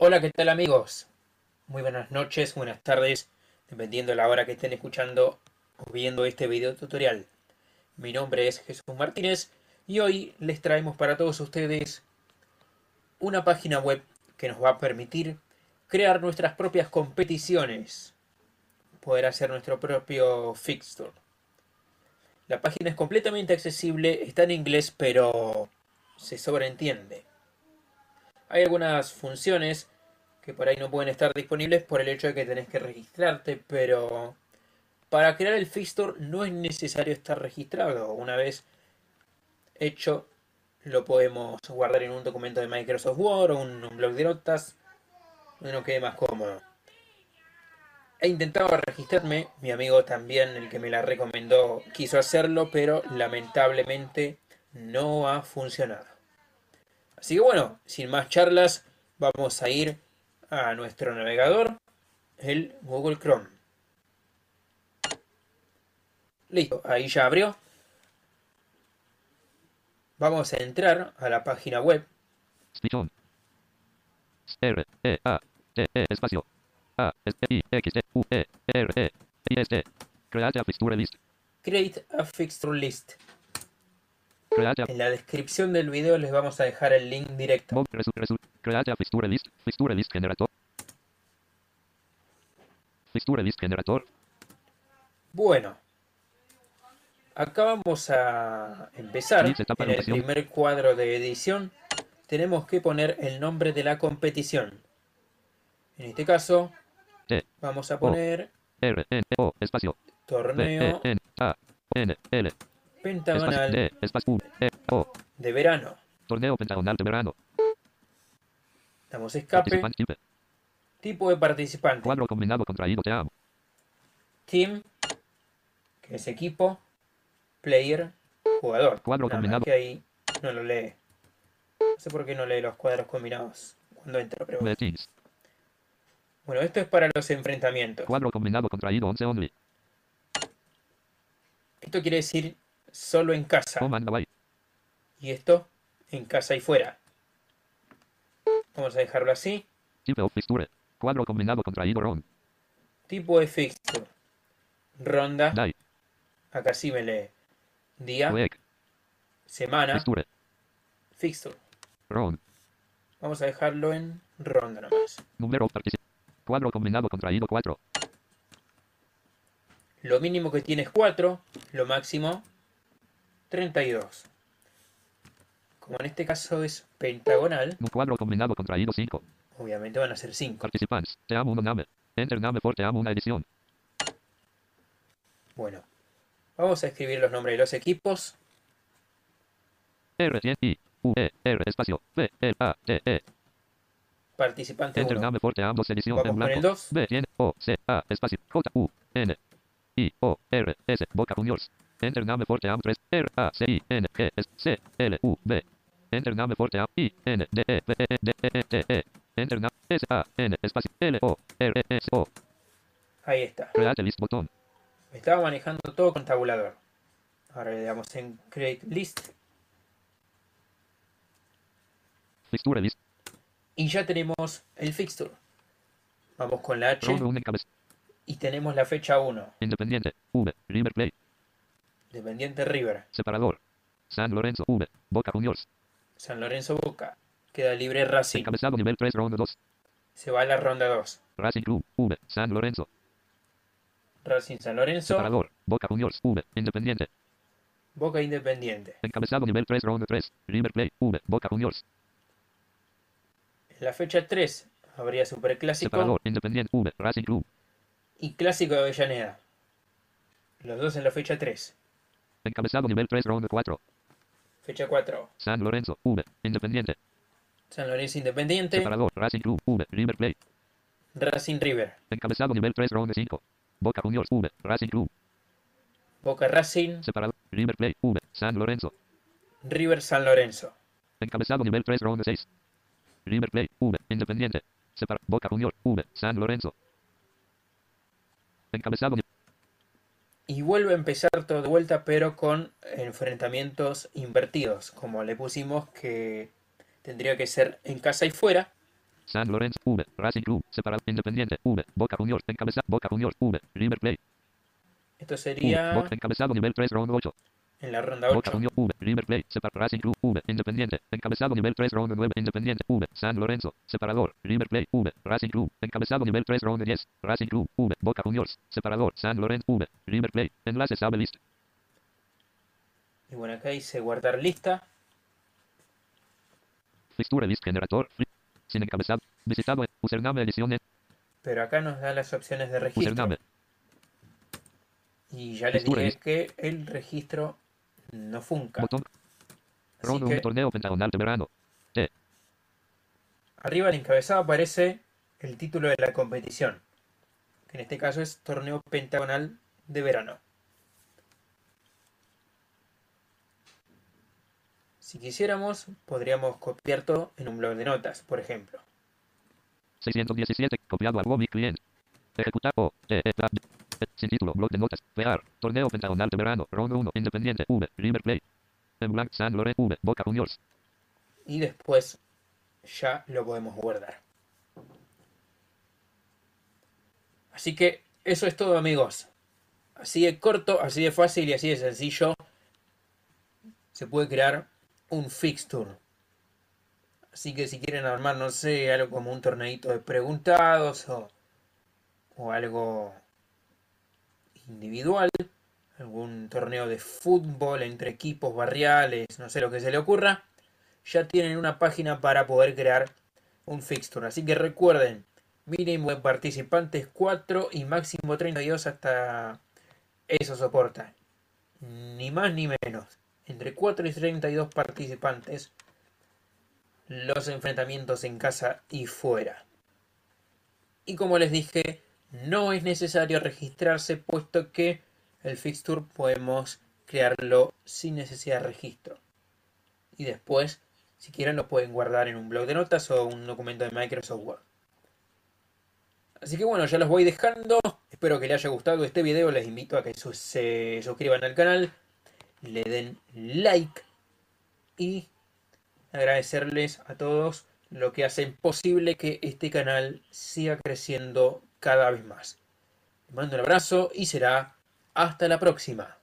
Hola, ¿qué tal amigos? Muy buenas noches, buenas tardes, dependiendo de la hora que estén escuchando o viendo este video tutorial. Mi nombre es Jesús Martínez y hoy les traemos para todos ustedes una página web que nos va a permitir crear nuestras propias competiciones, poder hacer nuestro propio fixture. La página es completamente accesible, está en inglés, pero se sobreentiende. Hay algunas funciones que por ahí no pueden estar disponibles por el hecho de que tenés que registrarte, pero para crear el fixture no es necesario estar registrado. Una vez hecho, lo podemos guardar en un documento de Microsoft Word o un, un blog de notas, donde nos quede más cómodo. He intentado registrarme, mi amigo también, el que me la recomendó, quiso hacerlo, pero lamentablemente no ha funcionado. Así que bueno, sin más charlas, vamos a ir a nuestro navegador, el Google Chrome. Listo, ahí ya abrió. Vamos a entrar a la página web. R, E, A, T, E, espacio. A, S, I, X, E, U, E, R, E, I, S, T. Create a fixture list. Create a fixture list. En la descripción del video les vamos a dejar el link directo. Fixture list. Fixture list generator. Fixture list generator. Bueno, acá vamos a empezar. En el primer cuadro de edición tenemos que poner el nombre de la competición. En este caso, T, vamos a poner R, N, O, espacio. B, E, torneo N, A, N, L. Espacio, pentagonal D, espacio, U, E, O. de verano. Torneo pentagonal de verano. Damos escape. Tipo de participante. Cuadro combinado contraído te amo. Team, que es equipo. Player, jugador. Cuadro Nada combinado. que ahí no lo lee. No sé por qué no lee los cuadros combinados cuando entra, pero bueno, esto es para los enfrentamientos. Cuadro combinado contraído 11 only. Esto quiere decir solo en casa. Away. Y esto en casa y fuera. Vamos a dejarlo así. Type of fixture. Cuadro combinado contraído round. Tipo de fixture. Ronda. Die. Acá sí me lee. Día. Week. Semana. Fixture. Fixture. Round. Vamos a dejarlo en ronda nomás. Número. Cuadro combinado contraído 4. Lo mínimo que tiene es 4. Lo máximo 32. Como en este caso es pentagonal, Un cuadro combinado contraído 5. obviamente van a ser 5. Participants. Te amo un name. Enter name for te amo una edición. Bueno, vamos a escribir los nombres de los equipos. R, 100, I, U, E, R, espacio. B, L, A, T, E. Participante Enter 1. name for te amo edición Vamos en con el blanco. 2. B, 100, O, C, A, espacio. J, U, N, I, O, R, S, Boca Juniors. Enter name for amo 3. R, A, C, I, N, G, S, C, L, U, B. Enter name for amo I, N, D, E, B, E, D, E, E, T, E. Enter name S, A, N, espacio. L, O, R, E, S, O. Ahí está. Create list botón. Me estaba manejando todo con tabulador. Ahora le damos en Create List. Fixture list. Y ya tenemos el fixture. Vamos con la H Round 1 en cabeza. y tenemos la fecha 1. Independiente. V. River Plate. Dependiente River. Separador. San Lorenzo. V. Boca Juniors. San Lorenzo Boca. Queda libre Racing. Encabezado nivel 3 round 2. Se va a la ronda 2. Racing Club. V. San Lorenzo. Racing San Lorenzo. Separador. Boca Juniors. V. Independiente. Boca Independiente. Encabezado nivel 3 round 3. River Plate. V. Boca Juniors. En la fecha 3 habría Superclásico Separador. Independiente. V. Racing Club. y Clásico de Avellaneda. Los dos en la fecha 3. Encabezado nivel 3 round 4. Fecha 4. San Lorenzo. V. Independiente. San Lorenzo Independiente. Separador. Racing Club. V. River Plate. Racing River. Encabezado nivel 3 round 5. Boca Juniors. V. Racing Club. Boca Racing. Separador. River Plate. V. San Lorenzo. River San Lorenzo. Encabezado nivel 3 round 6. River Plate. V. Independiente. Separa Boca Juniors. V. San Lorenzo. Encabezado Y vuelve a empezar todo de vuelta, pero con enfrentamientos invertidos. Como le pusimos que tendría que ser en casa y fuera. San Lorenzo, V. Racing Club, separado, Independiente, V. Boca Juniors, encabezado, Boca Juniors, V. River Plate, Esto U. sería Boca, encabezado, nivel 3, round 8. En la ronda Boca 8. Juniors, V. River Plate, separado, Racing Club, V. Independiente, encabezado, nivel 3, round 9. Independiente, V. San Lorenzo, separador, River Plate, V. Racing Club, encabezado, nivel 3, round 10. Racing Club, V. Boca Juniors, separador, San Lorenzo, V. River Plate, enlaces, abre list. Y bueno, acá dice guardar lista. Fixture list generator, free. Sin encabezado, visitado, username, ediciones, Pero acá nos da las opciones de registro. username, Y ya les dije que el registro no funca. botón, Así round 1, que torneo pentagonal de verano. arriba en encabezado aparece el título de la competición. Que en este caso es Torneo Pentagonal de Verano. Si quisiéramos, podríamos copiar todo en un blog de notas, por ejemplo. 617, copiado al Bobby client. Ejecutar o, e, e, e, sin título, blog de notas, pegar, torneo pentagonal de verano, round 1, Independiente, V, River Plate. En blank, San Lorenzo, V, Boca Juniors. Y después ya lo podemos guardar. Así que eso es todo amigos. Así de corto, así de fácil y así de sencillo se puede crear un fixture. Así que si quieren armar, no sé, algo como un torneito de preguntados o, o algo individual, algún torneo de fútbol entre equipos barriales, no sé lo que se le ocurra, ya tienen una página para poder crear un fixture. Así que recuerden, mínimo de participantes 4 y máximo 32 hasta eso soporta. Ni más ni menos. Entre 4 y 32 participantes los enfrentamientos en casa y fuera. Y como les dije, no es necesario registrarse puesto que el fixture podemos crearlo sin necesidad de registro. Y después, si quieren, lo pueden guardar en un blog de notas o un documento de Microsoft Word. Así que bueno, ya los voy dejando. Espero que les haya gustado este video. Les invito a que se suscriban al canal, le den like y agradecerles a todos lo que hacen posible que este canal siga creciendo cada vez más. Les mando un abrazo y será hasta la próxima.